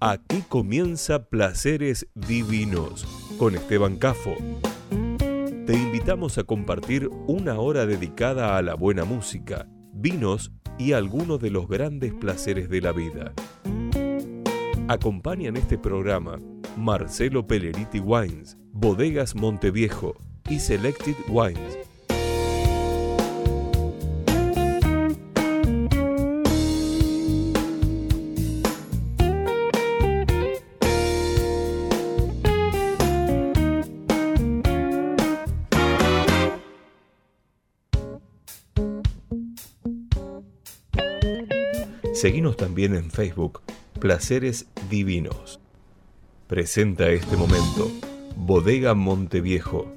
Aquí comienza Placeres Divinos con Esteban Cafo. Te invitamos a compartir una hora dedicada a la buena música, vinos y algunos de los grandes placeres de la vida. Acompañan este programa Marcelo Pelleriti Wines, Bodegas Monteviejo y Selected Wines. Seguimos también en Facebook, Placeres Divinos. Presenta este momento, Bodega Monteviejo.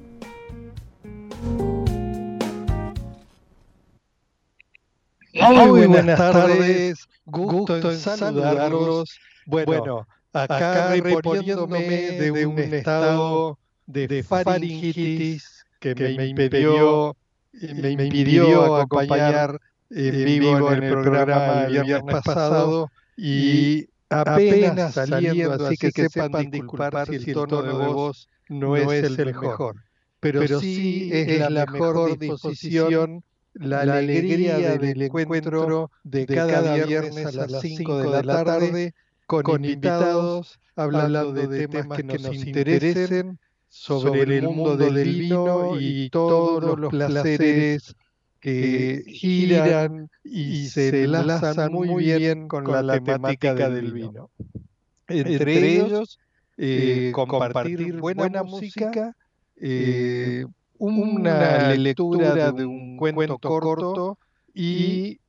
Muy buenas tardes, gusto en saludarlos. Bueno, acá reponiéndome de un estado de faringitis que me impidió, me impidió acompañar en vivo en el programa el viernes pasado y apenas saliendo, así que sepan disculpar si el tono de voz no es el mejor. Pero sí es la mejor disposición, la alegría del encuentro de cada viernes a las 5 de la tarde con invitados hablando de temas que nos interesen sobre el mundo del vino y todos los placeres que giran y se enlazan muy bien con la temática del vino. Entre ellos, eh, compartir buena música, eh, una lectura de un cuento corto y,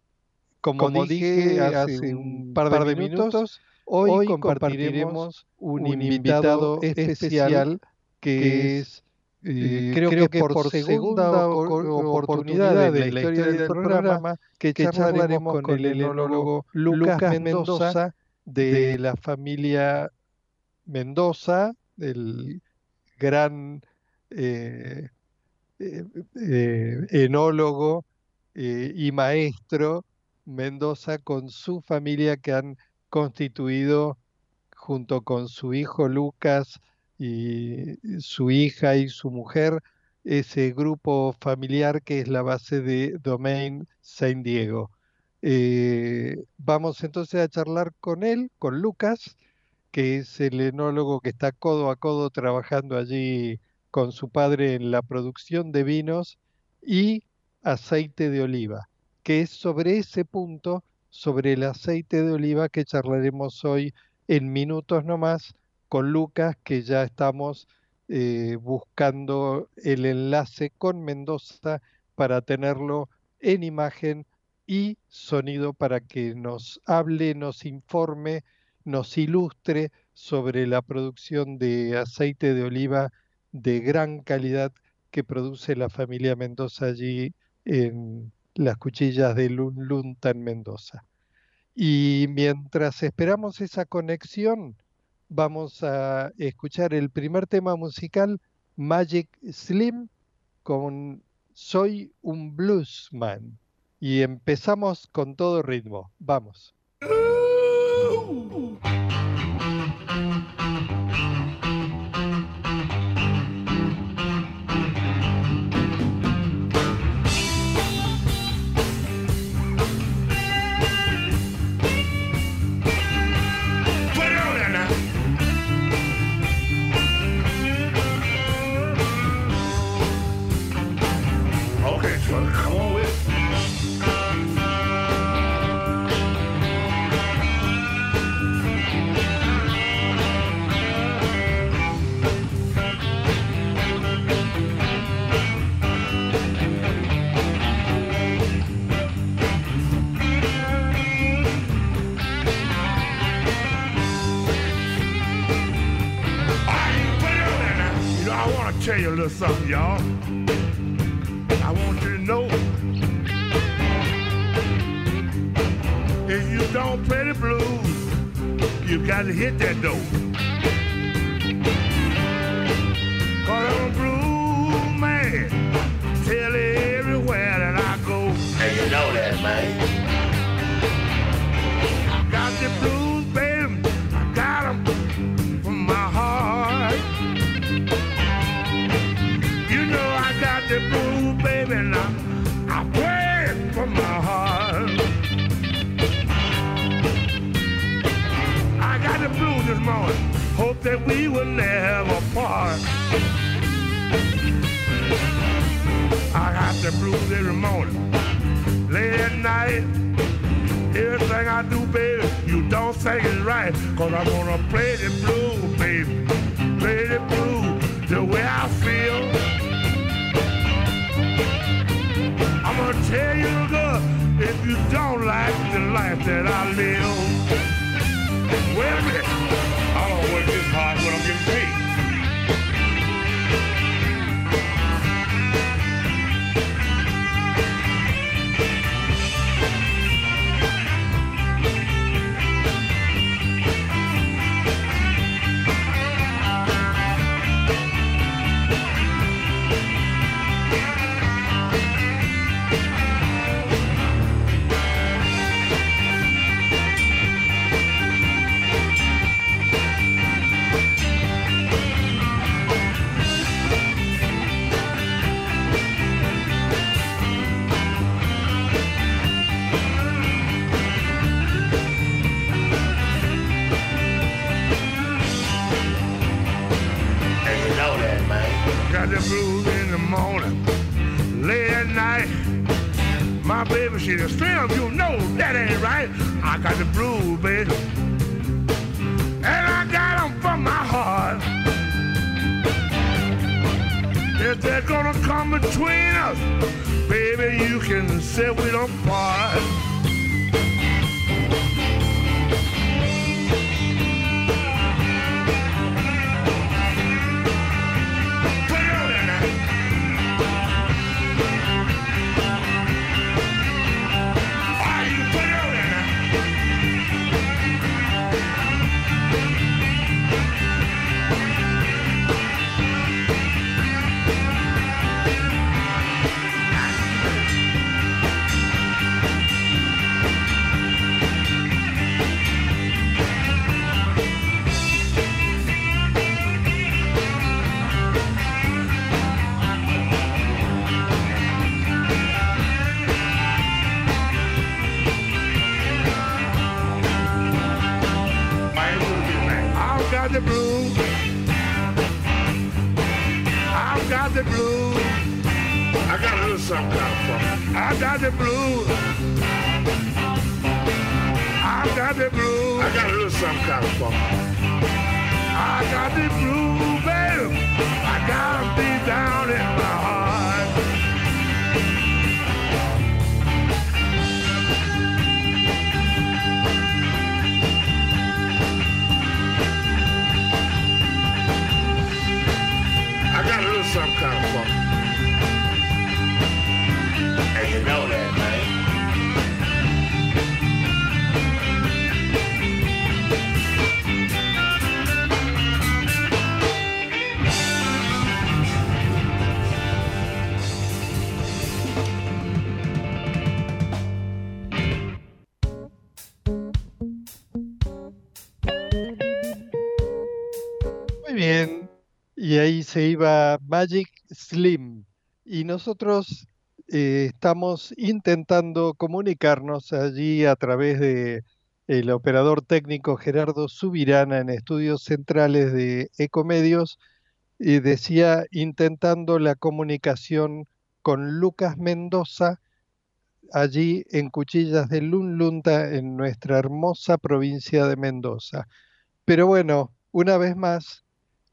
como dije hace un par de minutos, hoy compartiremos un invitado especial que es eh, creo, que, por, segunda oportunidad de la historia del programa que, charlaremos con el enólogo Lucas Mendoza de la familia Mendoza, el gran eh, eh, enólogo y maestro Mendoza con su familia que han constituido junto con su hijo Lucas y su hija y su mujer, ese grupo familiar que es la base de Domain Saint Diego. Eh, vamos entonces a charlar con él, con Lucas, que es el enólogo que está codo a codo trabajando allí con su padre en la producción de vinos y aceite de oliva, que es sobre ese punto, sobre el aceite de oliva que charlaremos hoy en minutos nomás con Lucas, que ya estamos eh, buscando el enlace con Mendoza para tenerlo en imagen y sonido para que nos hable, nos informe, nos ilustre sobre la producción de aceite de oliva de gran calidad que produce la familia Mendoza allí en las cuchillas de Lunta en Mendoza. Y mientras esperamos esa conexión, vamos a escuchar el primer tema musical, Magic Slim, con Soy un Bluesman. Y empezamos con todo ritmo. Vamos. Tell you a little something, y'all. I want you to know if you don't play the blues, you got to hit that door. Cause I'm a blues man, tell everywhere that I go. And you know that, man. I got the blues, part. I got the blues every morning, late at night. Everything I do, baby, you don't think it's right. Cause I wanna play the blues, baby. Play the blues the way I feel. I'm gonna tell you, girl, if you don't like the life that I live. Wait a minute. I don't work this hard when I'm getting paid. Se iba Magic Slim. Y nosotros eh, estamos intentando comunicarnos allí a través de el operador técnico Gerardo Subirana en estudios centrales de Ecomedios. Y decía intentando la comunicación con Lucas Mendoza allí en Cuchillas de Lunlunta en nuestra hermosa provincia de Mendoza. Pero bueno, una vez más,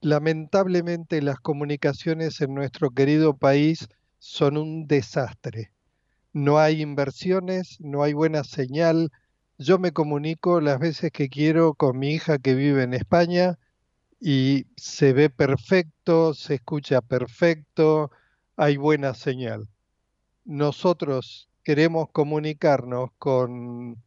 lamentablemente las comunicaciones en nuestro querido país son un desastre. No hay inversiones, no hay buena señal. Yo me comunico las veces que quiero con mi hija que vive en España y se ve perfecto, se escucha perfecto, hay buena señal. Nosotros queremos comunicarnos con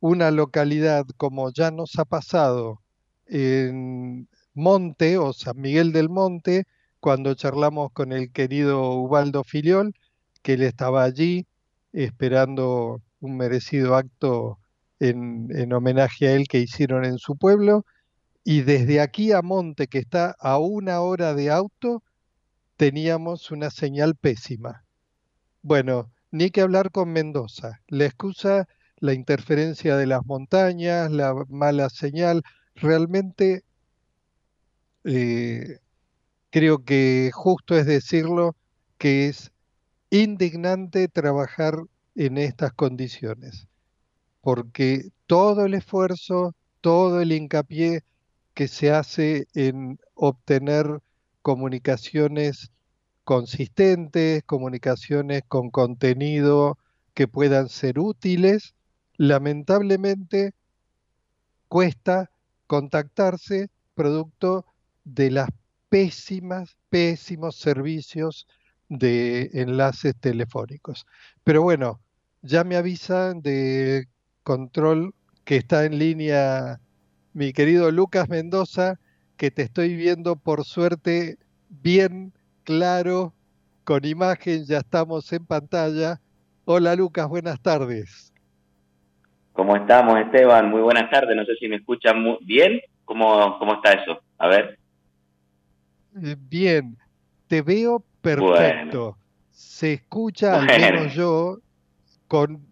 una localidad como ya nos ha pasado en Monte o San Miguel del Monte, cuando charlamos con el querido Ubaldo Filiol, que él estaba allí esperando un merecido acto en, en homenaje a él que hicieron en su pueblo. Y desde aquí a Monte, que está a una hora de auto, teníamos una señal pésima. Bueno, ni que hablar con Mendoza. La excusa, la interferencia de las montañas, la mala señal, realmente eh, creo que justo es decirlo que es indignante trabajar en estas condiciones, porque todo el esfuerzo, todo el hincapié que se hace en obtener comunicaciones consistentes, comunicaciones con contenido que puedan ser útiles, lamentablemente cuesta contactarse producto de las pésimas, pésimos servicios de enlaces telefónicos. Pero bueno, ya me avisan de control que está en línea mi querido Lucas Mendoza, que te estoy viendo por suerte bien claro, con imagen, ya estamos en pantalla. Hola Lucas, buenas tardes. ¿Cómo estamos Esteban? Muy buenas tardes, no sé si me escuchan muy bien, ¿cómo, cómo está eso? A ver. Eh, bien, te veo perfecto. Se escucha, al menos yo, con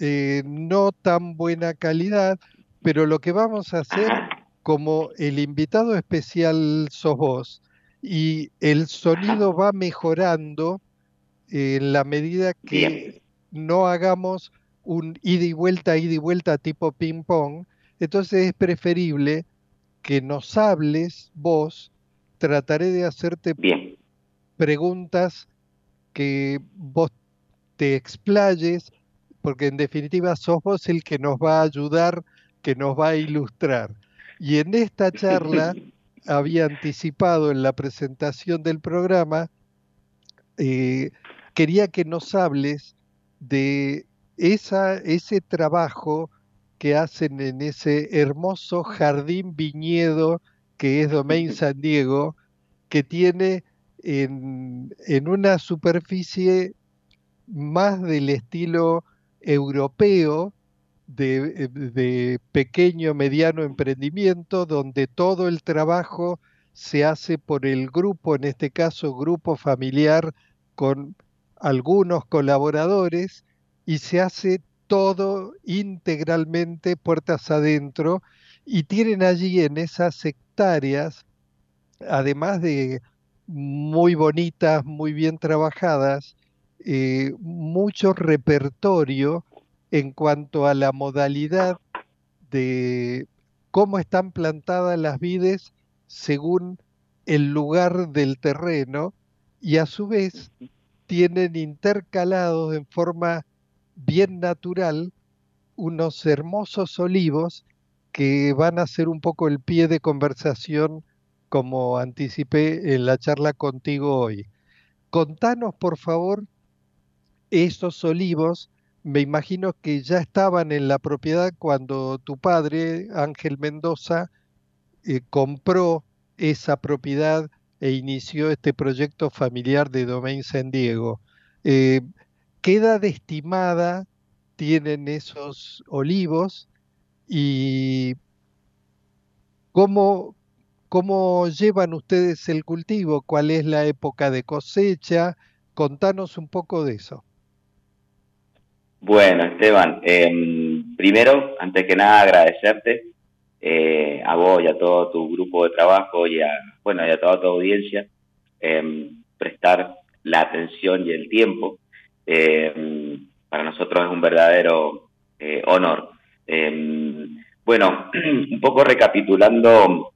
eh, no tan buena calidad, pero lo que vamos a hacer, como el invitado especial sos vos, y el sonido va mejorando en la medida que no hagamos un ida y vuelta, ida y vuelta tipo ping pong, entonces es preferible que nos hables vos, trataré de hacerte preguntas que vos te explayes, porque en definitiva sos vos el que nos va a ayudar, que nos va a ilustrar. Y en esta charla había anticipado en la presentación del programa, eh, quería que nos hables de esa, ese trabajo que hacen en ese hermoso jardín viñedo que es Domain San Diego, que tiene en, en una superficie más del estilo europeo, de, de, pequeño, mediano emprendimiento, donde todo el trabajo se hace por el grupo, en este caso grupo familiar, con algunos colaboradores, y se hace todo integralmente puertas adentro, y tienen allí en esas hectáreas, además de muy bonitas, muy bien trabajadas, eh, mucho repertorio en cuanto a la modalidad de cómo están plantadas las vides según el lugar del terreno y a su vez tienen intercalados en forma bien natural unos hermosos olivos que van a ser un poco el pie de conversación como anticipé en la charla contigo hoy. Contanos, por favor, esos olivos me imagino que ya estaban en la propiedad cuando tu padre, Ángel Mendoza, eh, compró esa propiedad e inició este proyecto familiar de Domain San Diego. Eh, ¿Qué edad estimada tienen esos olivos y cómo, cómo llevan ustedes el cultivo? ¿Cuál es la época de cosecha? Contanos un poco de eso. Bueno, Esteban, em, primero, antes que nada, agradecerte eh, a vos y a todo tu grupo de trabajo y a, bueno, y a toda tu audiencia, em, prestar la atención y el tiempo. Em, para nosotros es un verdadero eh, honor. bueno, un poco recapitulando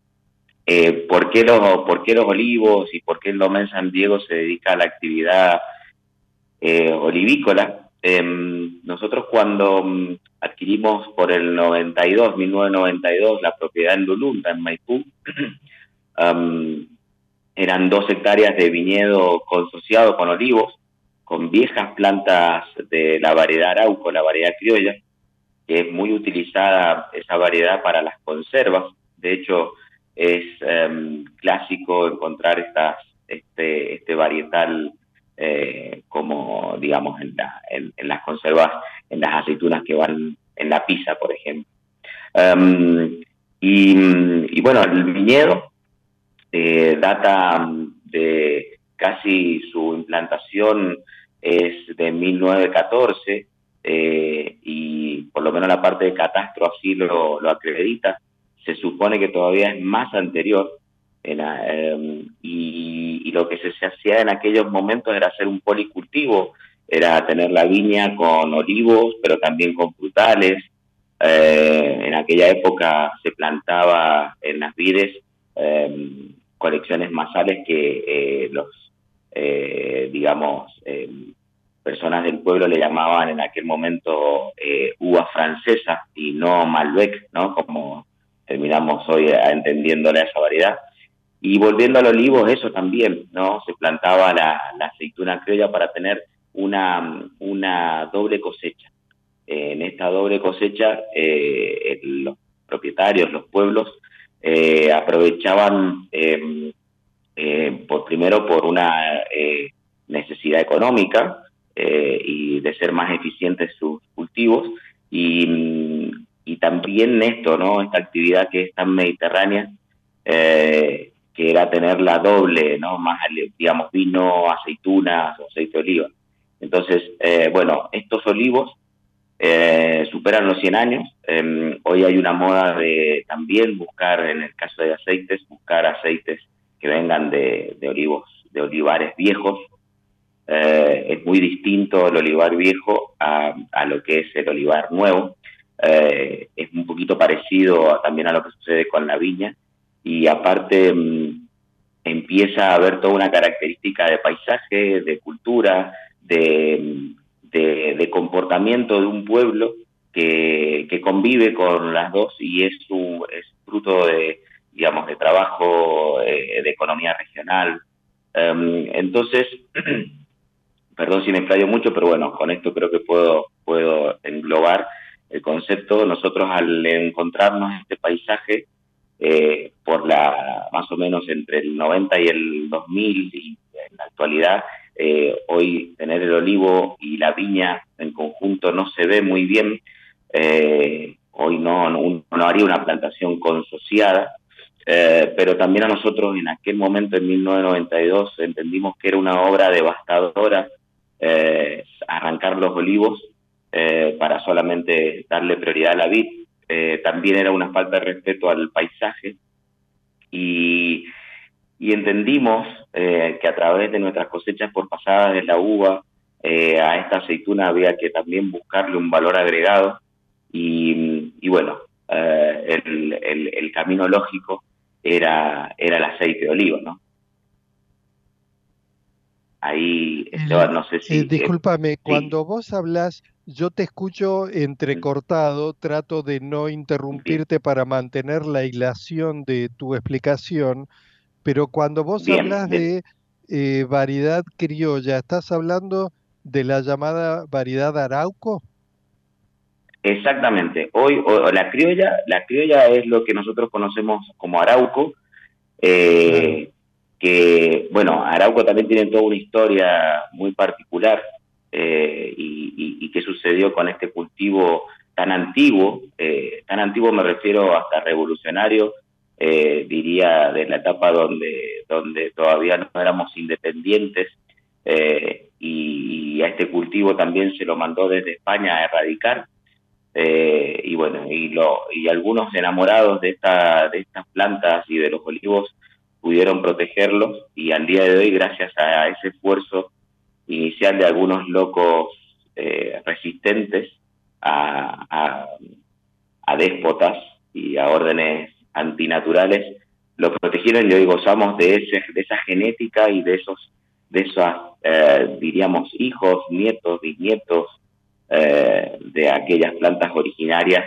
eh, por, qué los, por qué los olivos y por qué el Domen San Diego se dedica a la actividad olivícola. Em, nosotros cuando mm, adquirimos por el 92, 1992, la propiedad en Lulunta, en Maipú, eran dos hectáreas de viñedo consociado con olivos, con viejas plantas de la variedad arauco, la variedad criolla, es muy utilizada esa variedad para las conservas. De hecho, es em, clásico encontrar estas, este, este varietal eh, como digamos en, en, las conservas, en las aceitunas que van en la pizza, por ejemplo. Em, y, bueno, el viñedo eh, data de casi su implantación es de 1914 eh, y por lo menos la parte de catastro así lo, lo acredita. Se supone que todavía es más anterior em, y, lo que se, hacía en aquellos momentos era hacer un policultivo, era tener la viña con olivos, pero también con frutales. Eh, en aquella época se plantaba en las vides em, colecciones masales que eh, los, digamos, em, personas del pueblo le llamaban en aquel momento eh, uva francesa y no Malbec, ¿no? Como terminamos hoy entendiéndole a esa variedad. Y volviendo al olivo, eso también, ¿no? Se plantaba la, aceituna criolla para tener una, una doble cosecha. en esta doble cosecha, eh, los propietarios, los pueblos, eh, aprovechaban por primero por una necesidad económica, eh, y de ser más eficientes sus cultivos y, y, también esto, ¿no? Esta actividad que es tan mediterránea, eh, que era tener la doble, ¿no? Más, digamos, vino, aceitunas, aceite de oliva. Entonces, eh, bueno, estos olivos superan los 100 años. Em, hoy hay una moda de también buscar, en el caso de aceites, buscar aceites que vengan de olivos, de olivares viejos, eh, es muy distinto el olivar viejo a, lo que es el olivar nuevo. Eh, es un poquito parecido también a lo que sucede con la viña y aparte mm, empieza a haber toda una característica de paisaje, de cultura, de, comportamiento de un pueblo que, convive con las dos y es, su, es fruto de, digamos, de trabajo eh, de economía regional. Em, entonces, perdón si me explayo mucho, pero bueno, con esto creo que puedo, puedo englobar el concepto. Nosotros al encontrarnos este paisaje, eh, por la más o menos entre el 90 y el 2000 y en la actualidad, eh, hoy tener el olivo y la viña en conjunto no se ve muy bien. Eh, hoy no, no, no, haría una plantación consociada, pero también a nosotros en aquel momento, en 1992, entendimos que era una obra devastadora eh, arrancar los olivos eh, para solamente darle prioridad a la vid. Eh, también era una falta de respeto al paisaje y, entendimos que a través de nuestras cosechas por pasadas de la uva a esta aceituna había que también buscarle un valor agregado y, bueno, el, el, camino lógico era, era el aceite de oliva, ¿no? Ahí, no sé si... Eh, discúlpame, cuando vos hablas, yo te escucho entrecortado, trato de no interrumpirte para mantener la hilación de tu explicación, pero cuando vos hablas de eh, variedad criolla, ¿estás hablando de la llamada variedad arauco? Exactamente. Hoy la criolla, la criolla es lo que nosotros conocemos como arauco. Eh, que, bueno, Arauco también tiene toda una historia muy particular eh, y, qué sucedió con este cultivo tan antiguo, eh, tan antiguo me refiero hasta revolucionario, eh, diría de la etapa donde, donde todavía no éramos independientes y, a este cultivo también se lo mandó desde España a erradicar. y bueno, y, lo, y algunos enamorados de, esta, de estas plantas y de los olivos pudieron protegerlos y al día de hoy, gracias a ese esfuerzo inicial de algunos locos eh, resistentes a, a, déspotas y a órdenes antinaturales, lo protegieron y hoy gozamos de, ese, de esa genética y de esos, de esas, eh, diríamos, hijos, nietos, bisnietos eh, de aquellas plantas originarias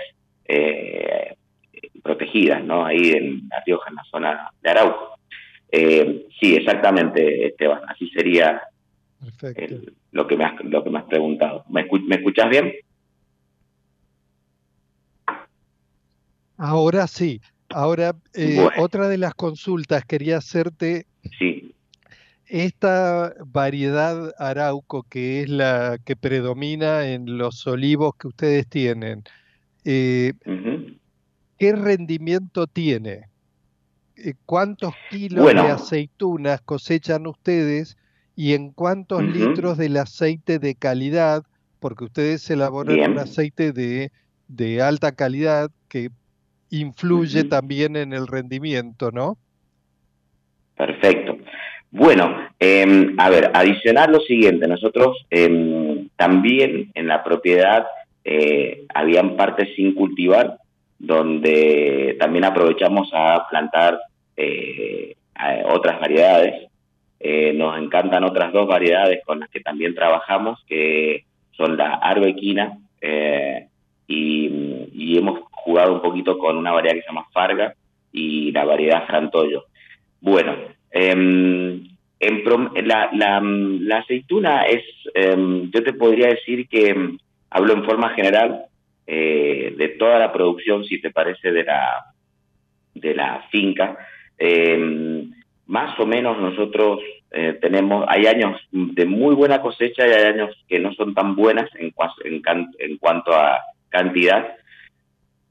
protegidas, ¿no? Ahí en La Rioja, en la zona de Arauco. Eh, sí, exactamente, Esteban, así sería lo, que me has, lo que me has preguntado. ¿Me, escuchas bien? Ahora sí. Ahora, eh, otra de las consultas quería hacerte. Sí. Esta variedad arauco, que es la que predomina en los olivos que ustedes tienen, eh, ¿qué rendimiento tiene? Eh, cuántos kilos de aceitunas cosechan ustedes y en cuántos litros del aceite de calidad, porque ustedes elaboran un aceite de, de, alta calidad que influye también en el rendimiento, ¿no? Perfecto. Bueno, em, a ver, adicionar lo siguiente, nosotros em, también en la propiedad eh, habían partes sin cultivar, donde también aprovechamos a plantar eh, otras variedades. Eh, nos encantan otras dos variedades con las que también trabajamos, que son la arbequina y, hemos jugado un poquito con una variedad que se llama Farga y la variedad Frantollo. Bueno, em, la, la, aceituna es, yo te podría decir que hablo en forma general eh, de toda la producción, si te parece, de la, de la finca. Eh, más o menos nosotros eh, tenemos, hay años de muy buena cosecha y hay años que no son tan buenas en, cuanto a cantidad.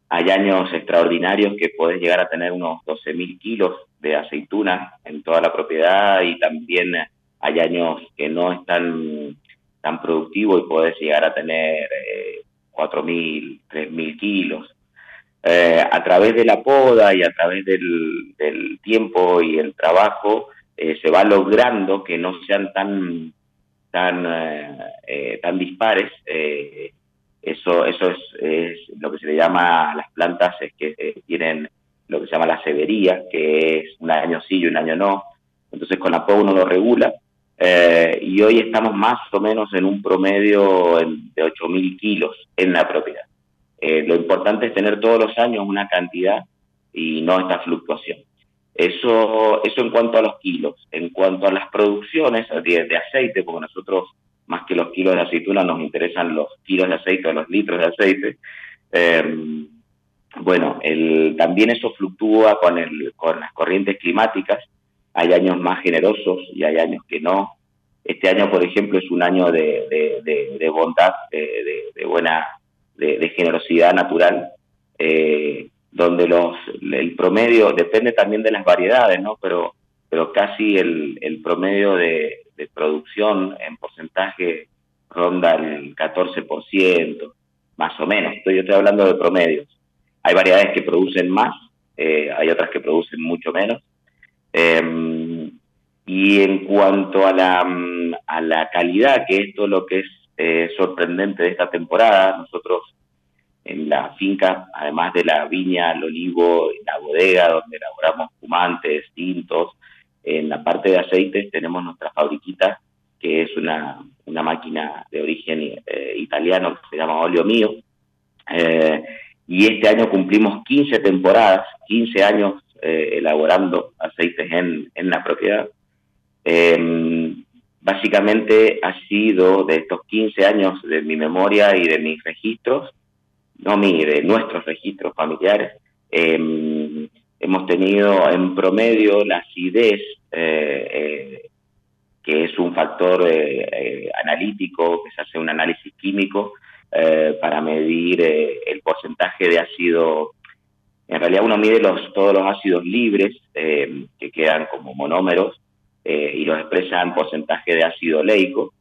Hay años extraordinarios que puedes llegar a tener unos 12.000 kilos de aceituna en toda la propiedad y también hay años que no están tan productivo y podés llegar a tener eh, 4.000, 3.000 kilos. Eh, a través de la poda y a través del, tiempo y el trabajo eh, se va logrando que no sean tan tan eh, tan dispares eso eso es, es, lo que se le llama las plantas es que tienen lo que se llama la severía que es un año sí y un año no entonces con la poda uno lo regula eh, y hoy estamos más o menos en un promedio de 8.000 kilos en la propiedad. Eh, lo importante es tener todos los años una cantidad y no esta fluctuación. Eso, eso en cuanto a los kilos. En cuanto a las producciones de, aceite, porque nosotros más que los kilos de aceituna nos interesan los kilos de aceite o los litros de aceite, em, bueno, también eso fluctúa con, el, con las corrientes climáticas hay años más generosos y hay años que no. Este año, por ejemplo, es un año de, bondad, de, buena, de, generosidad natural, eh, donde los, el promedio depende también de las variedades, ¿no? Pero, casi el, el promedio de, producción en porcentaje ronda el 14%, más o menos. Yo estoy hablando de promedios. Hay variedades que producen más, eh, hay otras que producen mucho menos Em, y en cuanto a la, a la calidad, que esto es lo que es eh, sorprendente de esta temporada, nosotros en la finca, además de la viña, el olivo, la bodega donde elaboramos fumantes, tintos, en la parte de aceites tenemos nuestra fabriquita, que es una, una máquina de origen eh, italiano que se llama Olio Mío. Eh, y este año cumplimos 15 temporadas, 15 años eh, elaborando aceites en, en la propiedad. Em, básicamente ha sido de estos 15 años de mi memoria y de mis registros, no mi, de nuestros registros familiares, em, hemos tenido en promedio la acidez, eh, eh, que es un factor analítico, que se hace un análisis químico para medir el porcentaje de ácido en realidad uno mide los, todos los ácidos libres eh, que quedan como monómeros eh, y los expresa en porcentaje de ácido leico.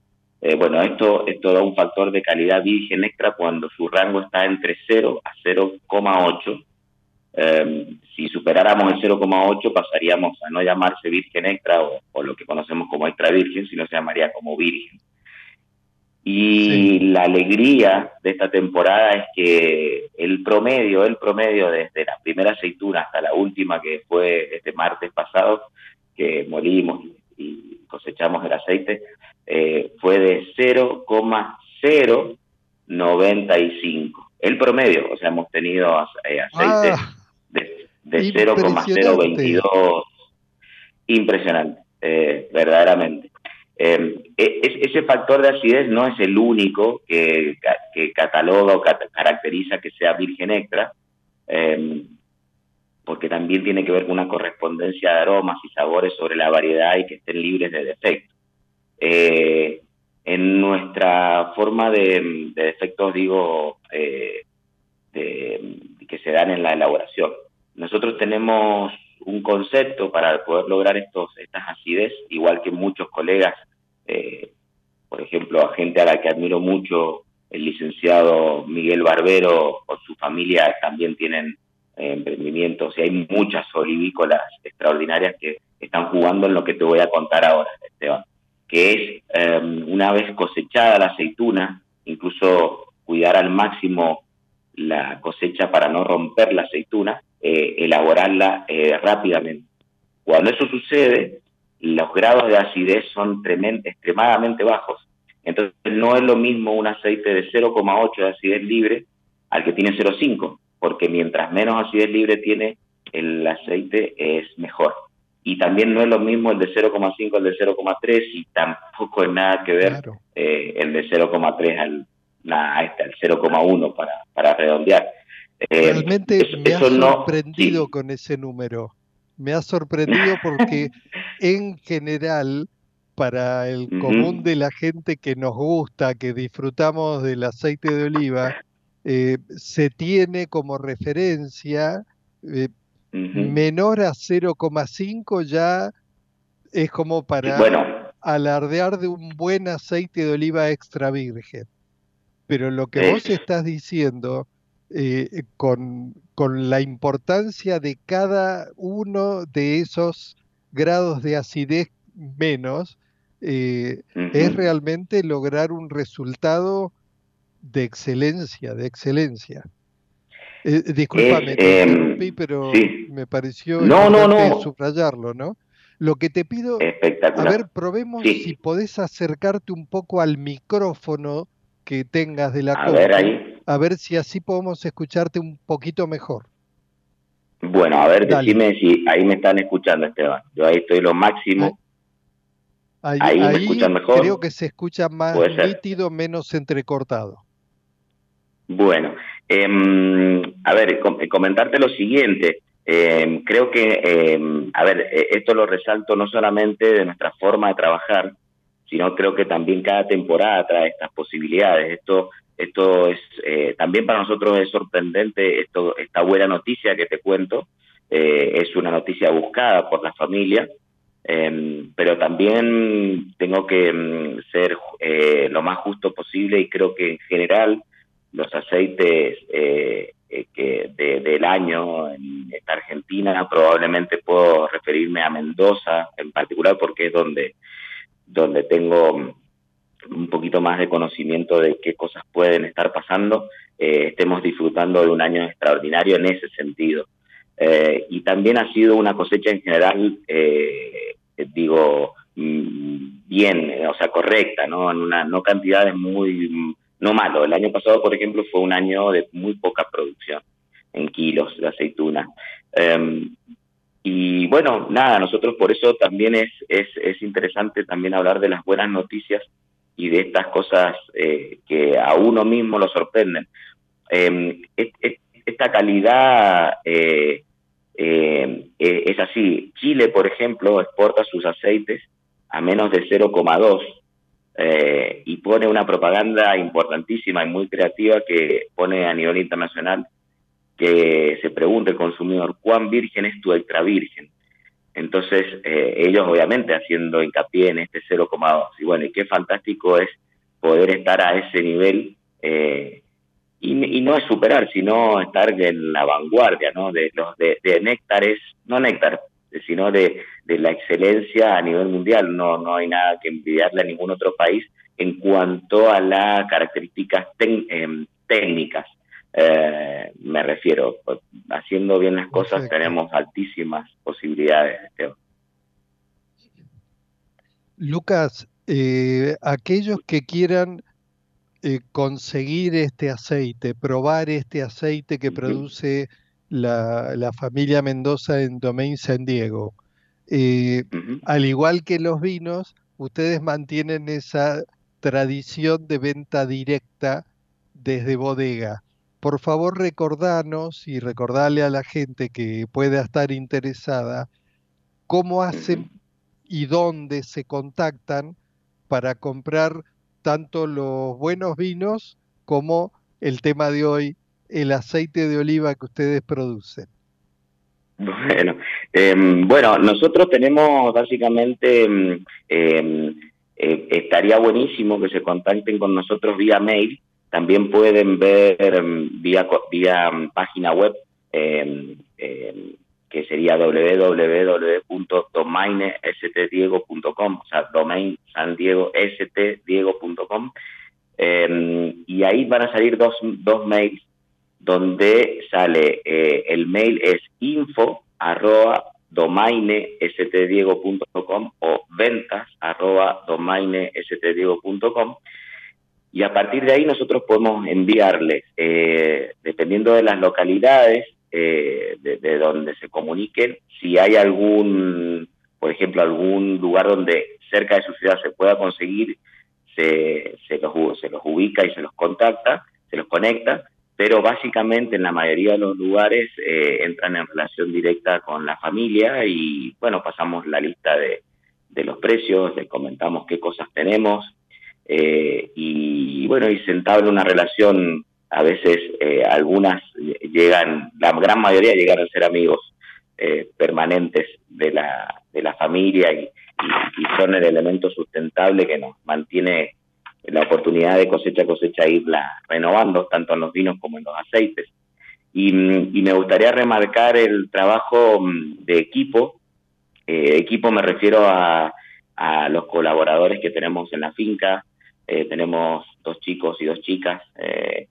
Eh, bueno, esto, esto da un factor de calidad virgen extra cuando su rango está entre 0 a 0,8. si superáramos el 0,8 pasaríamos a no llamarse virgen extra o, o, lo que conocemos como extra virgen, sino se llamaría como virgen. Y la alegría de esta temporada es que el promedio, el promedio desde la primera aceituna hasta la última que fue este martes pasado, que molimos y cosechamos el aceite, eh, fue de 0,095. El promedio, o sea, hemos tenido eh, aceite ah, de, de 0,022. Impresionante, eh, verdaderamente. Em, e, ese factor de acidez no es el único que, cataloga o caracteriza que sea virgen extra, em, porque también tiene que ver con una correspondencia de aromas y sabores sobre la variedad y que estén libres de defectos. Eh, en nuestra forma de, defectos, digo, eh, que se dan en la elaboración. Nosotros tenemos un concepto para poder lograr estos, estas acidez, igual que muchos colegas eh, por ejemplo, a gente a la que admiro mucho, el licenciado Miguel Barbero o su familia también tienen eh, emprendimientos y hay muchas olivícolas extraordinarias que están jugando en lo que te voy a contar ahora, Esteban, que es em, una vez cosechada la aceituna, incluso cuidar al máximo la cosecha para no romper la aceituna, eh, elaborarla eh, rápidamente. Cuando eso sucede, los grados de acidez son extremadamente bajos. Entonces no es lo mismo un aceite de 0,8 de acidez libre al que tiene 0,5, porque mientras menos acidez libre tiene el aceite es mejor. Y también no es lo mismo el de 0,5 al de 0,3 y tampoco es nada que ver eh, el de 0,3 al, nada, este, al 0,1 para, para redondear. Eh, Realmente me ha sorprendido con ese número. Me ha sorprendido porque en general para el común de la gente que nos gusta, que disfrutamos del aceite de oliva, eh, se tiene como referencia eh, menor a 0,5 ya es como para alardear de un buen aceite de oliva extra virgen. Pero lo que vos estás diciendo eh, con, con la importancia de cada uno de esos grados de acidez menos, eh, es realmente lograr un resultado de excelencia, de excelencia. Eh, disculpame, te em, interrumpí, pero me pareció no, no, subrayarlo, ¿no? Lo que te pido, a ver, probemos si podés acercarte un poco al micrófono que tengas de la a ver, ahí. A ver si así podemos escucharte un poquito mejor. Bueno, a ver, decime si ahí me están escuchando, Esteban. Yo ahí estoy lo máximo. Ahí, me escuchan mejor. Creo que se escucha más nítido, menos entrecortado. Bueno, em, a ver, comentarte lo siguiente. Em, creo que, em, a ver, e, esto lo resalto no solamente de nuestra forma de trabajar, sino creo que también cada temporada trae estas posibilidades. Esto, esto es eh, también para nosotros es sorprendente esto, esta buena noticia que te cuento. Eh, es una noticia buscada por la familia Em, pero también tengo que em, ser eh, lo más justo posible y creo que en general los aceites eh, eh, que del año en esta Argentina probablemente puedo referirme a Mendoza en particular porque es donde donde tengo un poquito más de conocimiento de qué cosas pueden estar pasando estemos disfrutando de un año extraordinario en ese sentido y también ha sido una cosecha en general eh, eh, digo, mm, bien, eh, o sea, correcta, ¿no? En una, no cantidades muy, mm, no malo. El año pasado, por ejemplo, fue un año de muy poca producción en kilos de aceituna. Em, y bueno, nada, nosotros por eso también es, es, es, interesante también hablar de las buenas noticias y de estas cosas eh, que a uno mismo lo sorprenden. Em, esta calidad eh, eh, eh, es así. Chile, por ejemplo, exporta sus aceites a menos de 0,2 eh, y pone una propaganda importantísima y muy creativa que pone a nivel internacional que se pregunte el consumidor cuán virgen es tu extra virgen. Entonces, ellos obviamente haciendo hincapié en este 0,2. Y bueno, y qué fantástico es poder estar a ese nivel eh, y, no es superar, sino estar en la vanguardia, ¿no? De los de, néctares, no néctar, sino de, la excelencia a nivel mundial. No, no hay nada que envidiarle a ningún otro país en cuanto a las características em, técnicas. Eh, me refiero, pues, haciendo bien las cosas tenemos altísimas posibilidades. Lucas, eh, aquellos que quieran eh, conseguir este aceite, probar este aceite que produce la, familia Mendoza en Domain San Diego. Al igual que los vinos, ustedes mantienen esa tradición de venta directa desde bodega. Por favor, recordanos y recordarle a la gente que pueda estar interesada cómo hacen y dónde se contactan para comprar tanto los buenos vinos como el tema de hoy, el aceite de oliva que ustedes producen. Bueno, em, bueno nosotros tenemos básicamente em, em, eh, estaría buenísimo que se contacten con nosotros vía mail. También pueden ver em, vía, vía em, página web em, que sería www.domaineSTDiego.com, o sea, domain san diego stdiego.com. y ahí van a salir dos, dos mails donde sale eh, el mail es info arroba domaineSTDiego.com o ventas arroba domaineSTDiego.com y a partir de ahí nosotros podemos enviarles, eh, dependiendo de las localidades eh, de, donde se comuniquen, si hay algún, por ejemplo, algún lugar donde cerca de su ciudad se pueda conseguir, se, se, los, se los ubica y se los contacta, se los conecta pero básicamente en la mayoría de los lugares eh, entran en relación directa con la familia y bueno, pasamos la lista de, los precios, les comentamos qué cosas tenemos eh, y bueno, y sentado en una relación, a veces eh, algunas llegan, la gran mayoría llegan a ser amigos permanentes de la, de la familia y son el elemento sustentable que nos mantiene la oportunidad de cosecha a cosecha irla renovando, tanto en los vinos como en los aceites. Y, me gustaría remarcar el trabajo mm, de equipo. Eh, equipo me refiero a, los colaboradores que tenemos en la finca. Eh, tenemos dos chicos y dos chicas eh,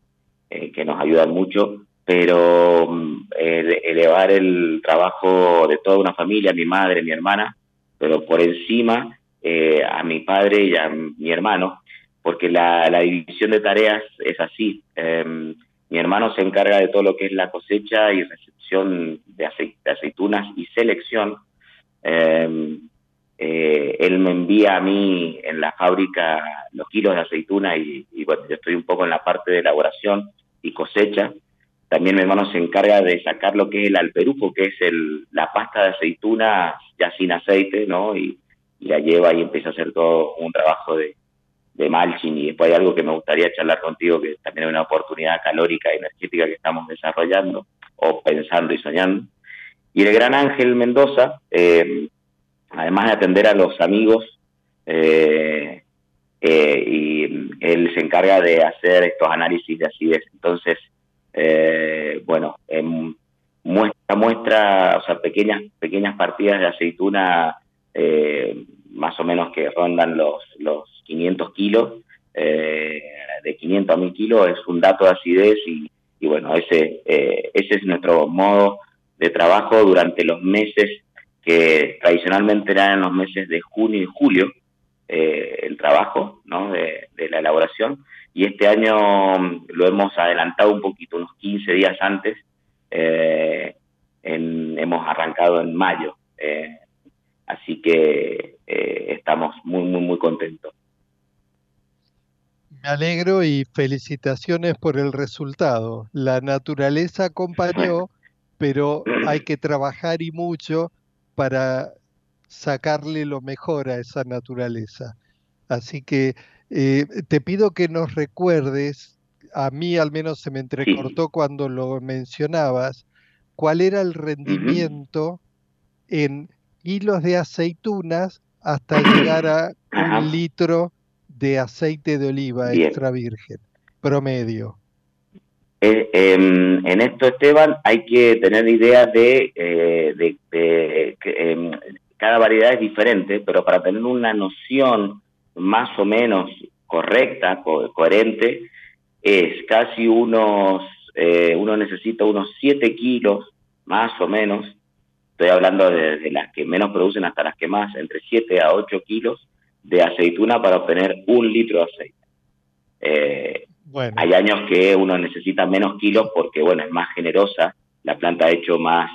que nos ayudan mucho, pero mm, elevar el trabajo de toda una familia, mi madre, mi hermana, pero por encima a mi padre y a mi hermano, porque la, división de tareas es así. Em, mi hermano se encarga de todo lo que es la cosecha y recepción de, aceitunas y selección. Eh, él me envía a mí en la fábrica los kilos de aceituna y, bueno, yo estoy un poco en la parte de elaboración y cosecha. También mi hermano se encarga de sacar lo que es el alperufo, que es el, la pasta de aceituna ya sin aceite, ¿no? Y, y la lleva y empieza a hacer todo un trabajo de, de y después hay algo que me gustaría charlar contigo, que también es una oportunidad calórica y energética que estamos desarrollando o pensando y soñando. Y el gran Ángel Mendoza, eh, además de atender a los amigos, eh, eh, y él se encarga de hacer estos análisis de acidez. Entonces, bueno, muestra, muestra, o sea, pequeñas, pequeñas partidas de aceituna, más o menos que rondan los, los 500 kilos, eh, de 500 a 1000 kilos es un dato de acidez y, bueno, ese, eh, ese es nuestro modo de trabajo durante los meses que tradicionalmente eran los meses de junio y julio, eh, el trabajo ¿no? de, la elaboración. Y este año mm, lo hemos adelantado un poquito, unos 15 días antes. hemos arrancado en mayo. así que estamos muy, muy, muy contentos. Me alegro y felicitaciones por el resultado. La naturaleza acompañó, pero hay que trabajar y mucho para sacarle lo mejor a esa naturaleza. Así que eh, te pido que nos recuerdes, a mí al menos se me entrecortó cuando lo mencionabas, cuál era el rendimiento en hilos de aceitunas hasta llegar a un litro de aceite de oliva extra virgen, promedio? Eh, em, en esto, Esteban, hay que tener idea de, eh, que em, cada variedad es diferente, pero para tener una noción más o menos correcta, coherente, es casi unos, eh, uno necesita unos 7 kilos, más o menos, estoy hablando de, de, las que menos producen hasta las que más, entre 7 a 8 kilos de aceituna para obtener un litro de aceite. Eh, hay años que uno necesita menos kilos porque, bueno, es más generosa, la planta de hecho más,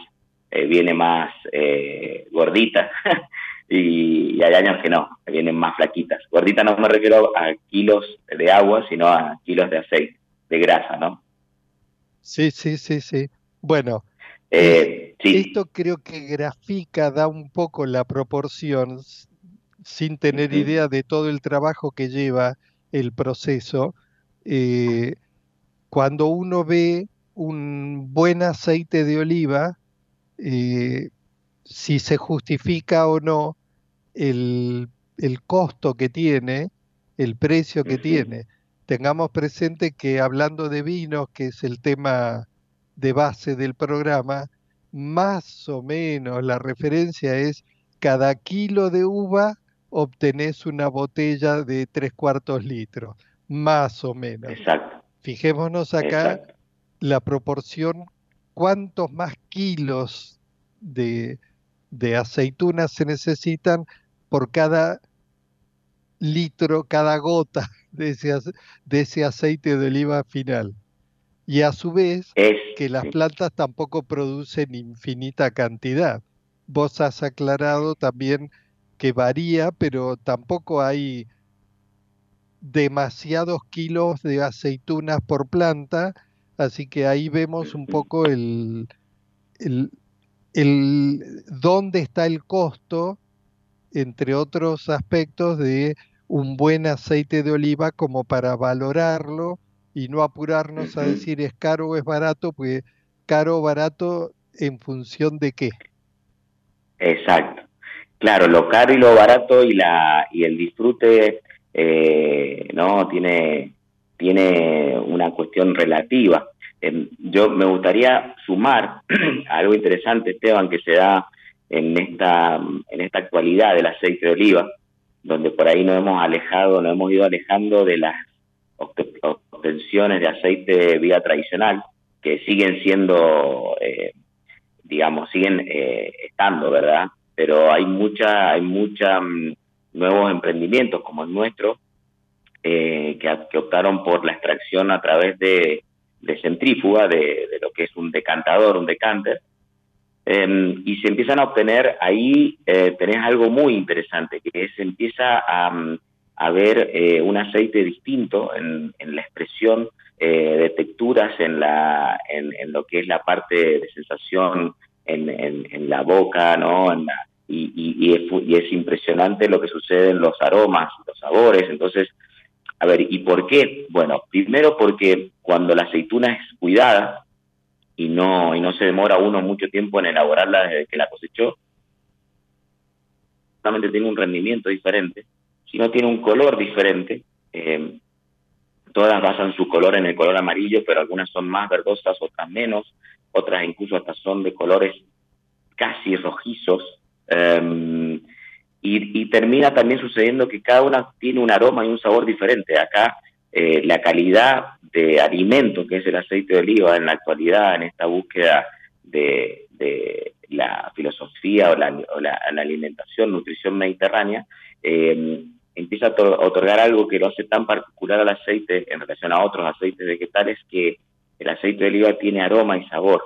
eh, viene más eh, gordita y, hay años que no, vienen más flaquitas. Gordita no me refiero a kilos de agua, sino a kilos de aceite, de grasa, ¿no? Sí, sí, sí, sí. Bueno, esto creo que grafica, da un poco la proporción sin tener idea de todo el trabajo que lleva el proceso, eh, cuando uno ve un buen aceite de oliva, eh, si se justifica o no el el costo que tiene, el precio que tiene. Tengamos presente que hablando de vinos, que es el tema de base del programa, más o menos la referencia es cada kilo de uva obtenés una botella de tres cuartos litros, más o menos. Exacto. Fijémonos acá la proporción, cuántos más kilos de, de aceitunas se necesitan por cada litro, cada gota de ese, de ese aceite de oliva final. Y a su vez, que las plantas tampoco producen infinita cantidad. Vos has aclarado también que varía, pero tampoco hay demasiados kilos de aceitunas por planta, así que ahí vemos un poco el, el, el dónde está el costo, entre otros aspectos, de un buen aceite de oliva como para valorarlo y no apurarnos a decir es caro o es barato, porque caro o barato en función de qué. Exacto. Claro, lo caro y lo barato y la y el disfrute eh, no tiene tiene una cuestión relativa. Em, yo me gustaría sumar algo interesante, Esteban, que se da en esta en esta actualidad del aceite de oliva, donde por ahí nos hemos alejado, nos hemos ido alejando de las obtenciones de aceite vía tradicional, que siguen siendo, eh, digamos, siguen eh, estando, ¿verdad? pero hay mucha, hay mucha mm, nuevos emprendimientos como el nuestro eh, que, optaron por la extracción a través de, centrífuga de, lo que es un decantador, un decanter, em, y se empiezan a obtener ahí, eh, tenés algo muy interesante, que es empieza a, mm, a ver eh, un aceite distinto en, la expresión de texturas en, la, en, en, lo que es la parte de sensación en, en, la boca, ¿no? En la, y, es, impresionante lo que sucede en los aromas, los sabores. Entonces, a ver, ¿y por qué? Bueno, primero porque cuando la aceituna es cuidada y no, y no se demora uno mucho tiempo en elaborarla desde que la cosechó, solamente tiene un rendimiento diferente, sino tiene un color diferente. Eh, todas basan su color en el color amarillo, pero algunas son más verdosas, otras menos, otras incluso hasta son de colores casi rojizos, Em, y, termina también sucediendo que cada una tiene un aroma y un sabor diferente. Acá eh, la calidad de alimento que es el aceite de oliva en la actualidad, en esta búsqueda de, la filosofía o la, alimentación, nutrición mediterránea, em, empieza a otorgar algo que lo hace tan particular al aceite en relación a otros aceites vegetales que el aceite de oliva tiene aroma y sabor.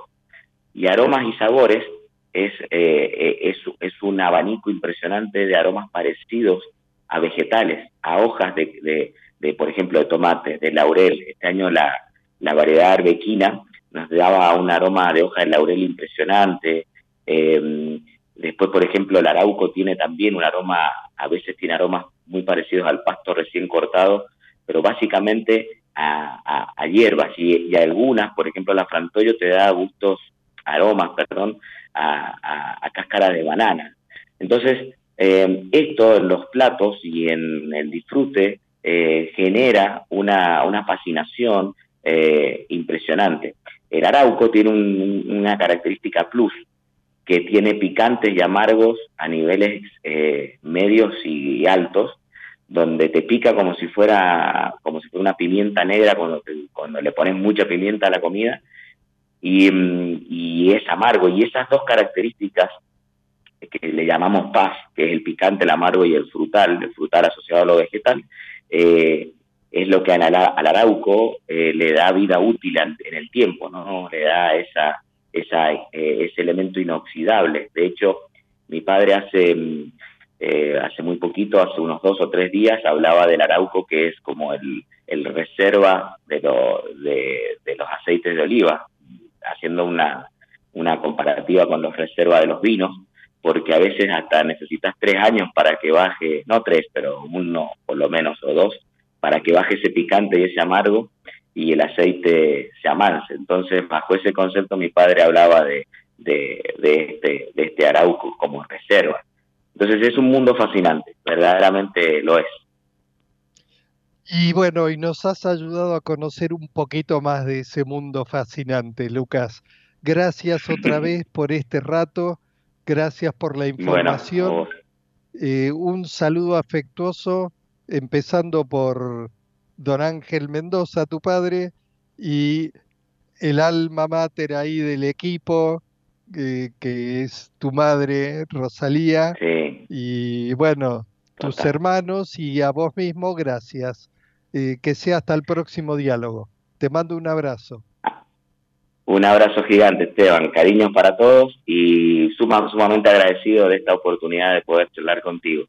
Y aromas y sabores es, eh, es, es, un abanico impresionante de aromas parecidos a vegetales, a hojas de, de, por ejemplo, de tomate, de laurel. Este año la, la variedad arbequina nos daba un aroma de hoja de laurel impresionante. Em, después, por ejemplo, el arauco tiene también un aroma, a veces tiene aromas muy parecidos al pasto recién cortado, pero básicamente a, a, hierbas y, y, algunas, por ejemplo, la frantoyo te da gustos, aromas, perdón, a, cáscara de banana. Entonces, eh, esto en los platos y en el disfrute eh, genera una, una fascinación eh, impresionante. El arauco tiene una característica plus, que tiene picantes y amargos a niveles medios y altos, donde te pica como si fuera como si fuera una pimienta negra cuando, cuando le pones mucha pimienta a la comida Mm, y, es amargo. Y esas dos características que le llamamos paz, que es el picante, el amargo y el frutal, el frutal asociado a lo vegetal, eh, es lo que al, arauco eh, le da vida útil en el tiempo, ¿no? Le da esa, esa, eh, ese elemento inoxidable. De hecho, mi padre hace, mm, hace muy poquito, hace unos dos o tres días, hablaba del arauco que es como el, el reserva de, de los aceites de oliva haciendo una, una comparativa con los reservas de los vinos, porque a veces hasta necesitas tres años para que baje, no tres, pero uno por lo menos o dos, para que baje ese picante y ese amargo y el aceite se amanse. Entonces, bajo ese concepto, mi padre hablaba de, de, este, de este arauco como reserva. Entonces es un mundo fascinante, verdaderamente lo es. Y bueno, y nos has ayudado a conocer un poquito más de ese mundo fascinante, Lucas. Gracias otra vez por este rato, gracias por la información. Eh, un saludo afectuoso, empezando por don Ángel Mendoza, tu padre, y el alma mater ahí del equipo, eh, que es tu madre, Rosalía. Y bueno, tus hermanos y a vos mismo, gracias. Eh, que sea hasta el próximo diálogo. Te mando un abrazo. Un abrazo gigante, Esteban. Cariños para todos y sumamente agradecido de esta oportunidad de poder charlar contigo.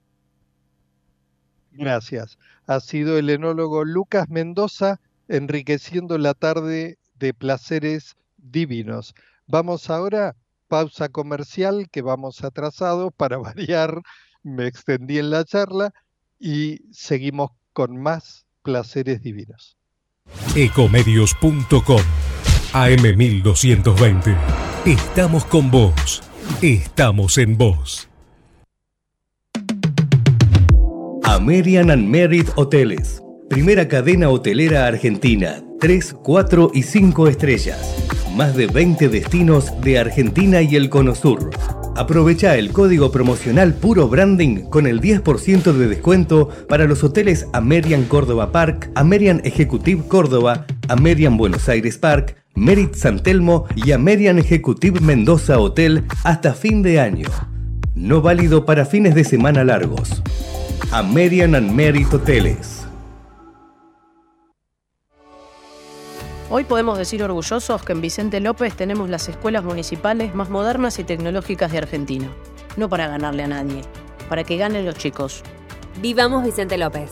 Gracias. Ha sido el enólogo Lucas Mendoza enriqueciendo la tarde de placeres divinos. Vamos ahora, pausa comercial que vamos atrasado para variar. Me extendí en la charla y seguimos con más placeres divinos. Ecomedios.com AM1220. Estamos con vos. Estamos en vos. American and Merit Hoteles. Primera cadena hotelera argentina. 3, 4 y 5 estrellas. Más de 20 destinos de Argentina y el Cono Sur Aprovecha el código promocional Puro Branding con el 10% de descuento para los hoteles Amerian Córdoba Park, Amerian Executive Córdoba, Amerian Buenos Aires Park, Merit San Telmo y Amerian Executive Mendoza Hotel hasta fin de año. No válido para fines de semana largos. Amerian and Merit Hoteles. Hoy podemos decir orgullosos que en Vicente López tenemos las escuelas municipales más modernas y tecnológicas de Argentina. No para ganarle a nadie, para que ganen los chicos. Vivamos Vicente López.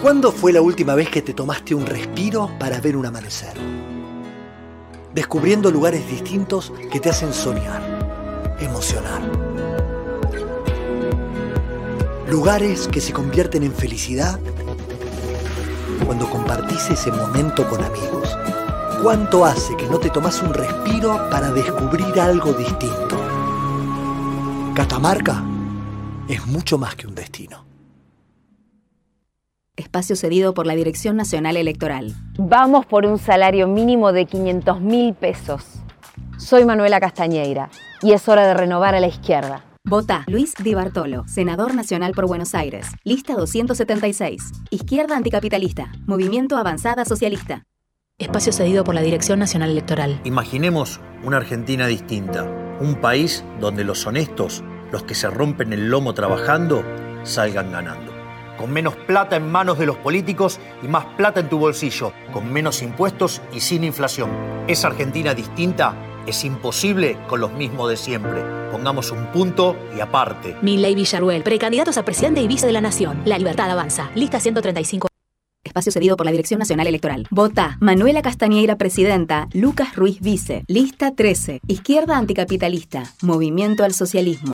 ¿Cuándo fue la última vez que te tomaste un respiro para ver un amanecer? Descubriendo lugares distintos que te hacen soñar, emocionar. Lugares que se convierten en felicidad cuando compartís ese momento con amigos? ¿Cuánto hace que no te tomas un respiro para descubrir algo distinto? Catamarca es mucho más que un destino. Espacio cedido por la Dirección Nacional Electoral. Vamos por un salario mínimo de 500 mil pesos. Soy Manuela Castañeira y es hora de renovar a la izquierda. Vota Luis Di Bartolo, senador nacional por Buenos Aires. Lista 276. Izquierda anticapitalista. Movimiento Avanzada Socialista. Espacio cedido por la Dirección Nacional Electoral. Imaginemos una Argentina distinta. Un país donde los honestos, los que se rompen el lomo trabajando, salgan ganando. Con menos plata en manos de los políticos y más plata en tu bolsillo. Con menos impuestos y sin inflación. Esa Argentina distinta es imposible con los mismos de siempre. Pongamos un punto y aparte. Milley Villaruel, precandidatos a presidente y vice de la Nación. La libertad avanza. Lista 135. Espacio cedido por la Dirección Nacional Electoral. Vota Manuela Castañeira, presidenta. Lucas Ruiz, vice. Lista 13. Izquierda anticapitalista. Movimiento al socialismo.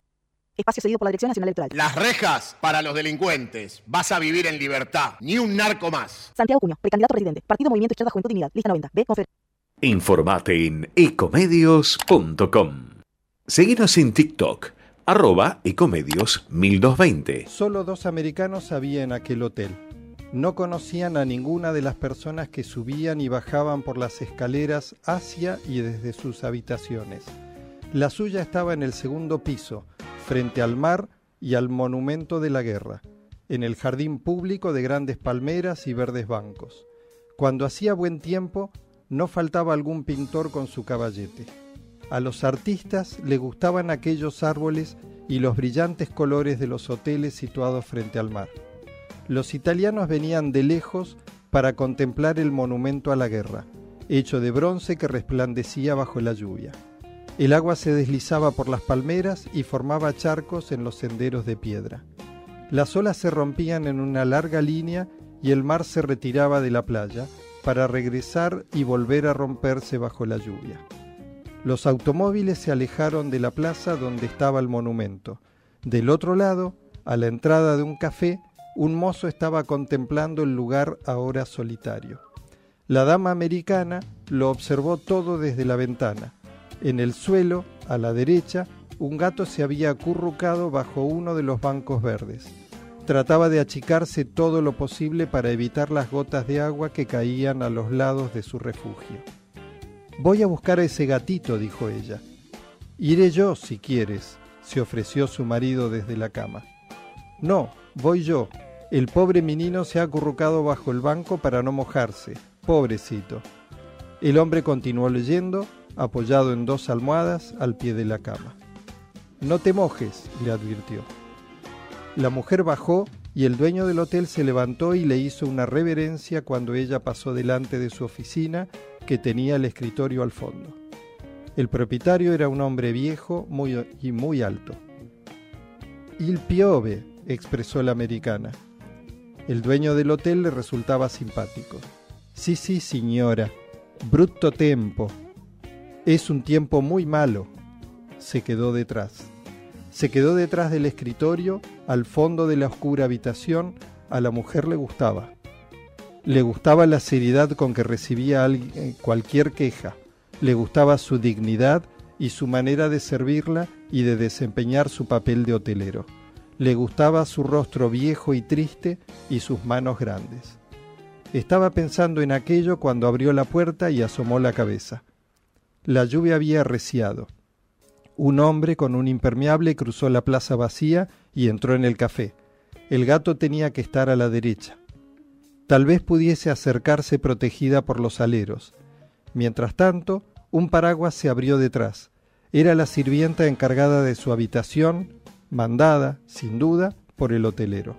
Espacio cedido por la Dirección Nacional Electoral. Las rejas para los delincuentes. Vas a vivir en libertad. Ni un narco más. Santiago Cuño, precandidato presidente. Partido Movimiento Izquierda Juventud Dignidad. Lista 90. B. Informate en ecomedios.com. Seguinos en TikTok, arroba ecomedios 1220. Solo dos americanos había en aquel hotel. No conocían a ninguna de las personas que subían y bajaban por las escaleras hacia y desde sus habitaciones. La suya estaba en el segundo piso, frente al mar y al monumento de la guerra, en el jardín público de grandes palmeras y verdes bancos. Cuando hacía buen tiempo, no faltaba algún pintor con su caballete. A los artistas le gustaban aquellos árboles y los brillantes colores de los hoteles situados frente al mar. Los italianos venían de lejos para contemplar el monumento a la guerra, hecho de bronce que resplandecía bajo la lluvia. El agua se deslizaba por las palmeras y formaba charcos en los senderos de piedra. Las olas se rompían en una larga línea y el mar se retiraba de la playa, para regresar y volver a romperse bajo la lluvia. Los automóviles se alejaron de la plaza donde estaba el monumento. Del otro lado, a la entrada de un café, un mozo estaba contemplando el lugar ahora solitario. La dama americana lo observó todo desde la ventana. En el suelo, a la derecha, un gato se había acurrucado bajo uno de los bancos verdes. Trataba de achicarse todo lo posible para evitar las gotas de agua que caían a los lados de su refugio. Voy a buscar a ese gatito, dijo ella. Iré yo, si quieres, se ofreció su marido desde la cama. No, voy yo. El pobre menino se ha acurrucado bajo el banco para no mojarse. Pobrecito. El hombre continuó leyendo, apoyado en dos almohadas al pie de la cama. No te mojes, le advirtió. La mujer bajó y el dueño del hotel se levantó y le hizo una reverencia cuando ella pasó delante de su oficina que tenía el escritorio al fondo. El propietario era un hombre viejo muy, y muy alto. Il piove, expresó la americana. El dueño del hotel le resultaba simpático. Sí, sí, señora. Brutto tempo. Es un tiempo muy malo. Se quedó detrás. Se quedó detrás del escritorio, al fondo de la oscura habitación. A la mujer le gustaba. Le gustaba la seriedad con que recibía eh, cualquier queja. Le gustaba su dignidad y su manera de servirla y de desempeñar su papel de hotelero. Le gustaba su rostro viejo y triste y sus manos grandes. Estaba pensando en aquello cuando abrió la puerta y asomó la cabeza. La lluvia había arreciado. Un hombre con un impermeable cruzó la plaza vacía y entró en el café. El gato tenía que estar a la derecha. Tal vez pudiese acercarse protegida por los aleros. Mientras tanto, un paraguas se abrió detrás. Era la sirvienta encargada de su habitación, mandada, sin duda, por el hotelero.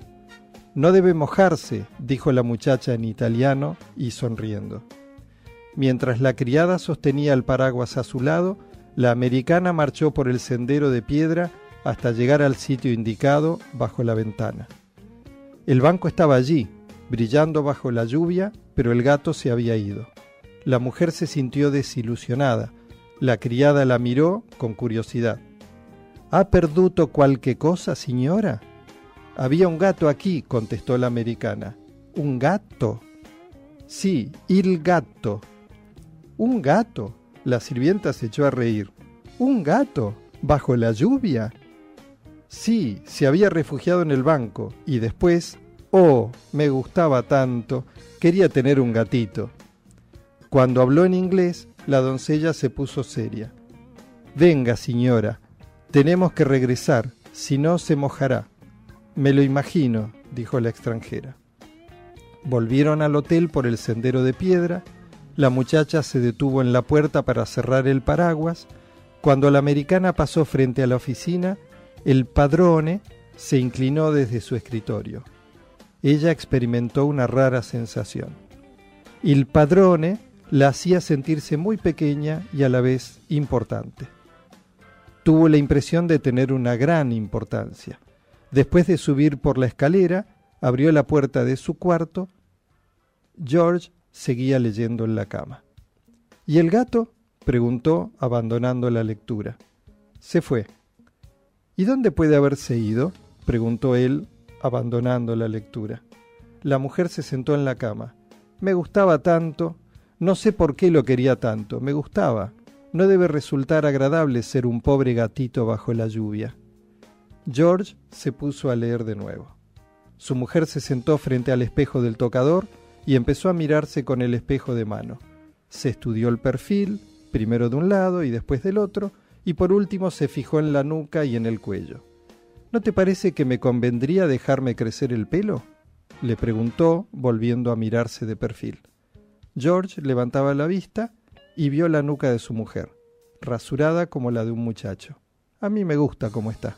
No debe mojarse, dijo la muchacha en italiano y sonriendo. Mientras la criada sostenía el paraguas a su lado, la americana marchó por el sendero de piedra hasta llegar al sitio indicado bajo la ventana. El banco estaba allí, brillando bajo la lluvia, pero el gato se había ido. La mujer se sintió desilusionada. La criada la miró con curiosidad. ¿Ha perduto cualque cosa, señora? Había un gato aquí, contestó la americana. ¿Un gato? Sí, il gato. ¿Un gato? La sirvienta se echó a reír. ¿Un gato? ¿Bajo la lluvia? Sí, se había refugiado en el banco y después, oh, me gustaba tanto, quería tener un gatito. Cuando habló en inglés, la doncella se puso seria. Venga, señora, tenemos que regresar, si no se mojará. Me lo imagino, dijo la extranjera. Volvieron al hotel por el sendero de piedra, la muchacha se detuvo en la puerta para cerrar el paraguas. Cuando la americana pasó frente a la oficina, el padrone se inclinó desde su escritorio. Ella experimentó una rara sensación. El padrone la hacía sentirse muy pequeña y a la vez importante tuvo la impresión de tener una gran importancia. Después de subir por la escalera, abrió la puerta de su cuarto. George seguía leyendo en la cama. ¿Y el gato? preguntó, abandonando la lectura. Se fue. ¿Y dónde puede haberse ido? preguntó él, abandonando la lectura. La mujer se sentó en la cama. Me gustaba tanto, no sé por qué lo quería tanto, me gustaba. No debe resultar agradable ser un pobre gatito bajo la lluvia. George se puso a leer de nuevo. Su mujer se sentó frente al espejo del tocador y empezó a mirarse con el espejo de mano. Se estudió el perfil, primero de un lado y después del otro, y por último se fijó en la nuca y en el cuello. ¿No te parece que me convendría dejarme crecer el pelo? le preguntó, volviendo a mirarse de perfil. George levantaba la vista y vio la nuca de su mujer, rasurada como la de un muchacho. A mí me gusta como está.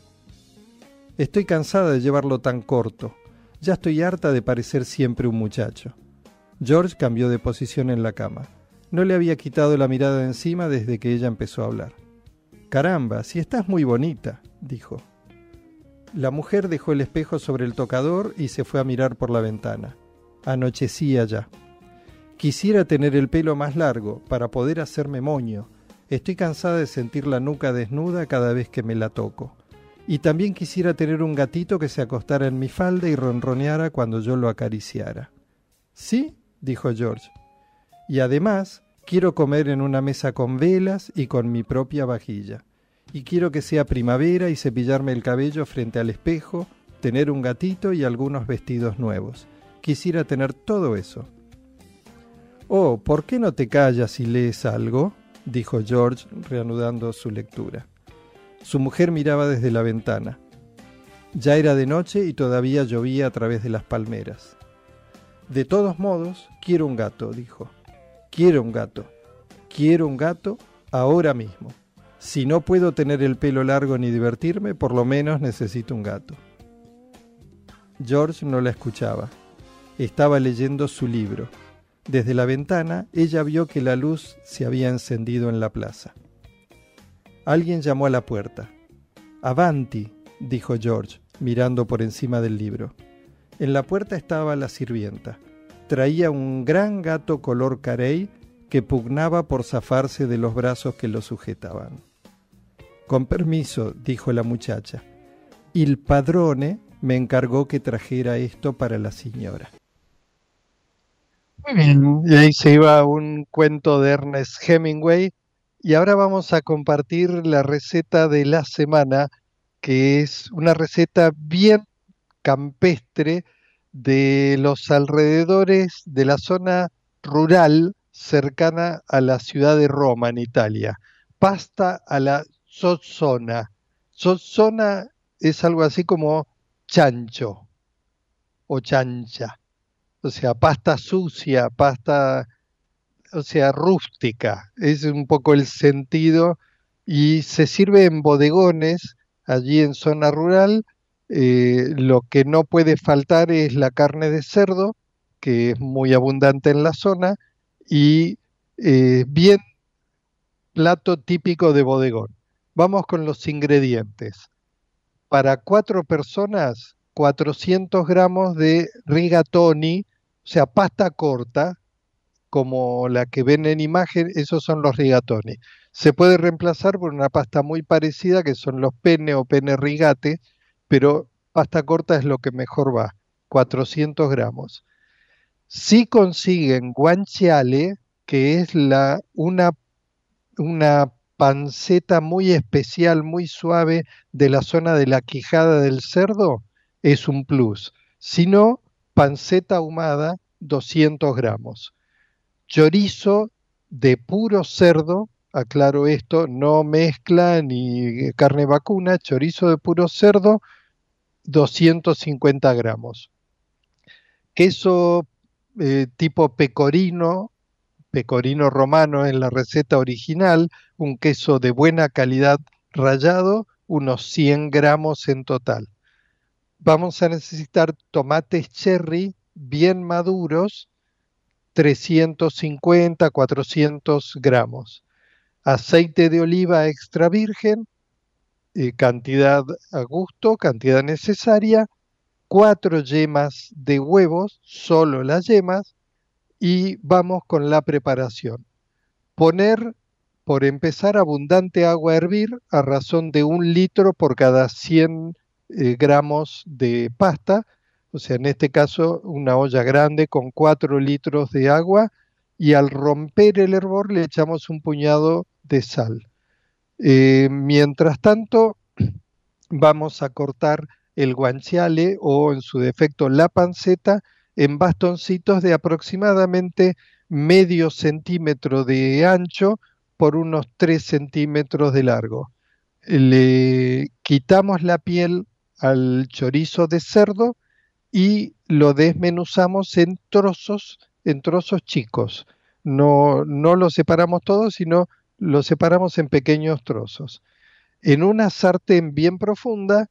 Estoy cansada de llevarlo tan corto. Ya estoy harta de parecer siempre un muchacho. George cambió de posición en la cama. No le había quitado la mirada de encima desde que ella empezó a hablar. Caramba, si estás muy bonita, dijo. La mujer dejó el espejo sobre el tocador y se fue a mirar por la ventana. Anochecía ya. Quisiera tener el pelo más largo para poder hacerme moño. Estoy cansada de sentir la nuca desnuda cada vez que me la toco. Y también quisiera tener un gatito que se acostara en mi falda y ronroneara cuando yo lo acariciara. ¿Sí? Dijo George. Y además quiero comer en una mesa con velas y con mi propia vajilla. y quiero que sea primavera y cepillarme el cabello frente al espejo, tener un gatito y algunos vestidos nuevos. Quisiera tener todo eso. Oh, ¿por qué no te callas y lees algo? dijo George, reanudando su lectura. Su mujer miraba desde la ventana. Ya era de noche y todavía llovía a través de las palmeras. De todos modos, quiero un gato, dijo. Quiero un gato. Quiero un gato ahora mismo. Si no puedo tener el pelo largo ni divertirme, por lo menos necesito un gato. George no la escuchaba. Estaba leyendo su libro. Desde la ventana, ella vio que la luz se había encendido en la plaza. Alguien llamó a la puerta. Avanti, dijo George, mirando por encima del libro. En la puerta estaba la sirvienta. Traía un gran gato color carey que pugnaba por zafarse de los brazos que lo sujetaban. Con permiso, dijo la muchacha. Il padrone me encargó que trajera esto para la señora. Muy bien, y ahí se iba un cuento de Ernest Hemingway. Y ahora vamos a compartir la receta de la semana, que es una receta bien campestre de los alrededores de la zona rural cercana a la ciudad de Roma, en Italia. Pasta a la zozzona. Zozzona es algo así como chancho o chancha. O sea, pasta sucia, pasta, o sea, rústica. Es un poco el sentido. Y se sirve en bodegones, allí en zona rural, eh, lo que no puede faltar es la carne de cerdo, que es muy abundante en la zona, y eh, bien plato típico de bodegón. Vamos con los ingredientes. Para cuatro personas, 400 gramos de rigatoni, o sea, pasta corta, como la que ven en imagen, esos son los rigatoni. Se puede reemplazar por una pasta muy parecida, que son los pene o pene rigate, pero pasta corta es lo que mejor va, 400 gramos. Si consiguen guanciale, que es una, una panceta muy especial, muy suave de la zona de la quijada del cerdo, es un plus. Si no, panceta ahumada, 200 gramos. Chorizo de puro cerdo, aclaro esto, no mezcla ni carne vacuna, chorizo de puro cerdo, 250 gramos. Queso eh, tipo pecorino, pecorino romano en la receta original, un queso de buena calidad rallado, unos 100 gramos en total. Vamos a necesitar tomates cherry bien maduros, 350, 400 gramos. Aceite de oliva extra virgen, eh, cantidad a gusto, cantidad necesaria, cuatro yemas de huevos, solo las yemas, y vamos con la preparación. Poner, por empezar, abundante agua a hervir a razón de un litro por cada 100 eh, gramos de pasta, o sea, en este caso una olla grande con 4 litros de agua y al romper el hervor le echamos un puñado de sal. Eh, mientras tanto, vamos a cortar el guanciale o en su defecto la panceta en bastoncitos de aproximadamente medio centímetro de ancho por unos 3 centímetros de largo. Le quitamos la piel al chorizo de cerdo y lo desmenuzamos en trozos, en trozos chicos. No, no lo separamos todo, sino lo separamos en pequeños trozos. En una sartén bien profunda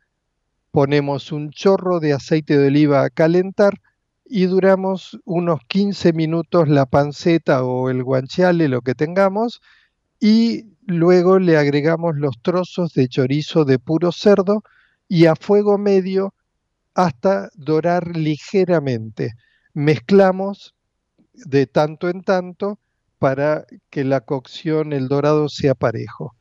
ponemos un chorro de aceite de oliva a calentar y duramos unos 15 minutos la panceta o el guanciale, lo que tengamos, y luego le agregamos los trozos de chorizo de puro cerdo y a fuego medio hasta dorar ligeramente. Mezclamos de tanto en tanto para que la cocción, el dorado sea parejo.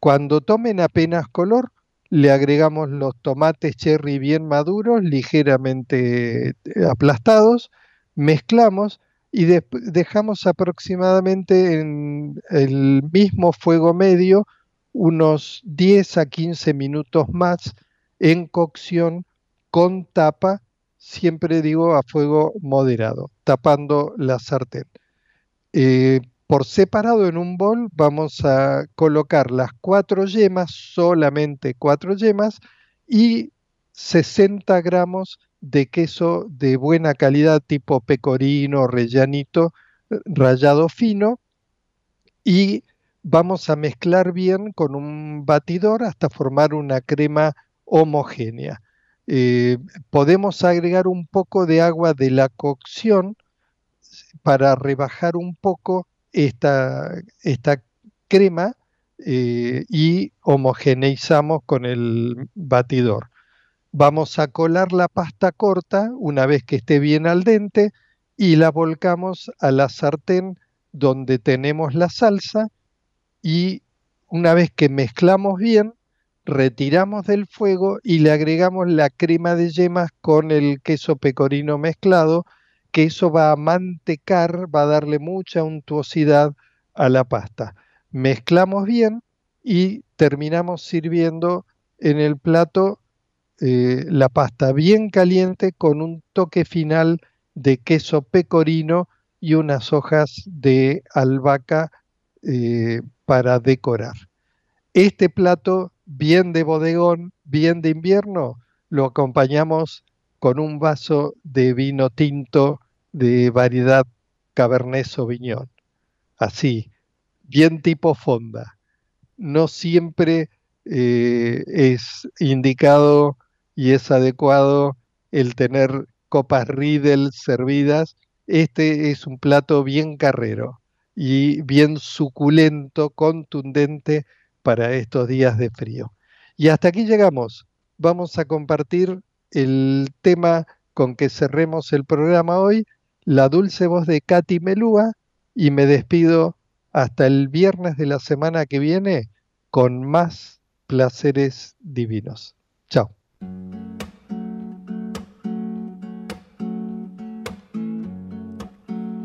Cuando tomen apenas color, le agregamos los tomates cherry bien maduros, ligeramente eh, aplastados, mezclamos y dejamos aproximadamente en el mismo fuego medio unos 10 a 15 minutos más en cocción con tapa, siempre digo a fuego moderado, tapando la sartén. Eh, por separado en un bol vamos a colocar las cuatro yemas, solamente cuatro yemas, y 60 gramos de queso de buena calidad tipo pecorino, rellanito, eh, rallado fino, y vamos a mezclar bien con un batidor hasta formar una crema homogénea. Eh, podemos agregar un poco de agua de la cocción para rebajar un poco esta, esta crema eh, y homogeneizamos con el batidor. Vamos a colar la pasta corta una vez que esté bien al dente y la volcamos a la sartén donde tenemos la salsa y una vez que mezclamos bien, retiramos del fuego y le agregamos la crema de yemas con el queso pecorino mezclado, que eso va a mantecar, va a darle mucha untuosidad a la pasta. Mezclamos bien y terminamos sirviendo en el plato eh, la pasta bien caliente con un toque final de queso pecorino y unas hojas de albahaca eh, para decorar. Este plato bien de bodegón, bien de invierno, lo acompañamos con un vaso de vino tinto de variedad Cabernet Sauvignon. Así, bien tipo fonda. No siempre eh, es indicado y es adecuado el tener copas Riedel servidas. Este es un plato bien carrero y bien suculento, contundente para estos días de frío. Y hasta aquí llegamos. Vamos a compartir el tema con que cerremos el programa hoy, la dulce voz de Katy Melúa, y me despido hasta el viernes de la semana que viene con más placeres divinos. Chao.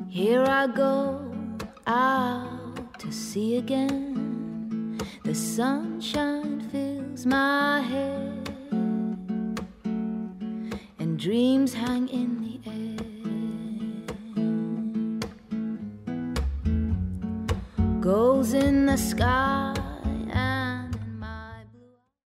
Here I go to see again. The sunshine fills my head, and dreams hang in the Goals in the sky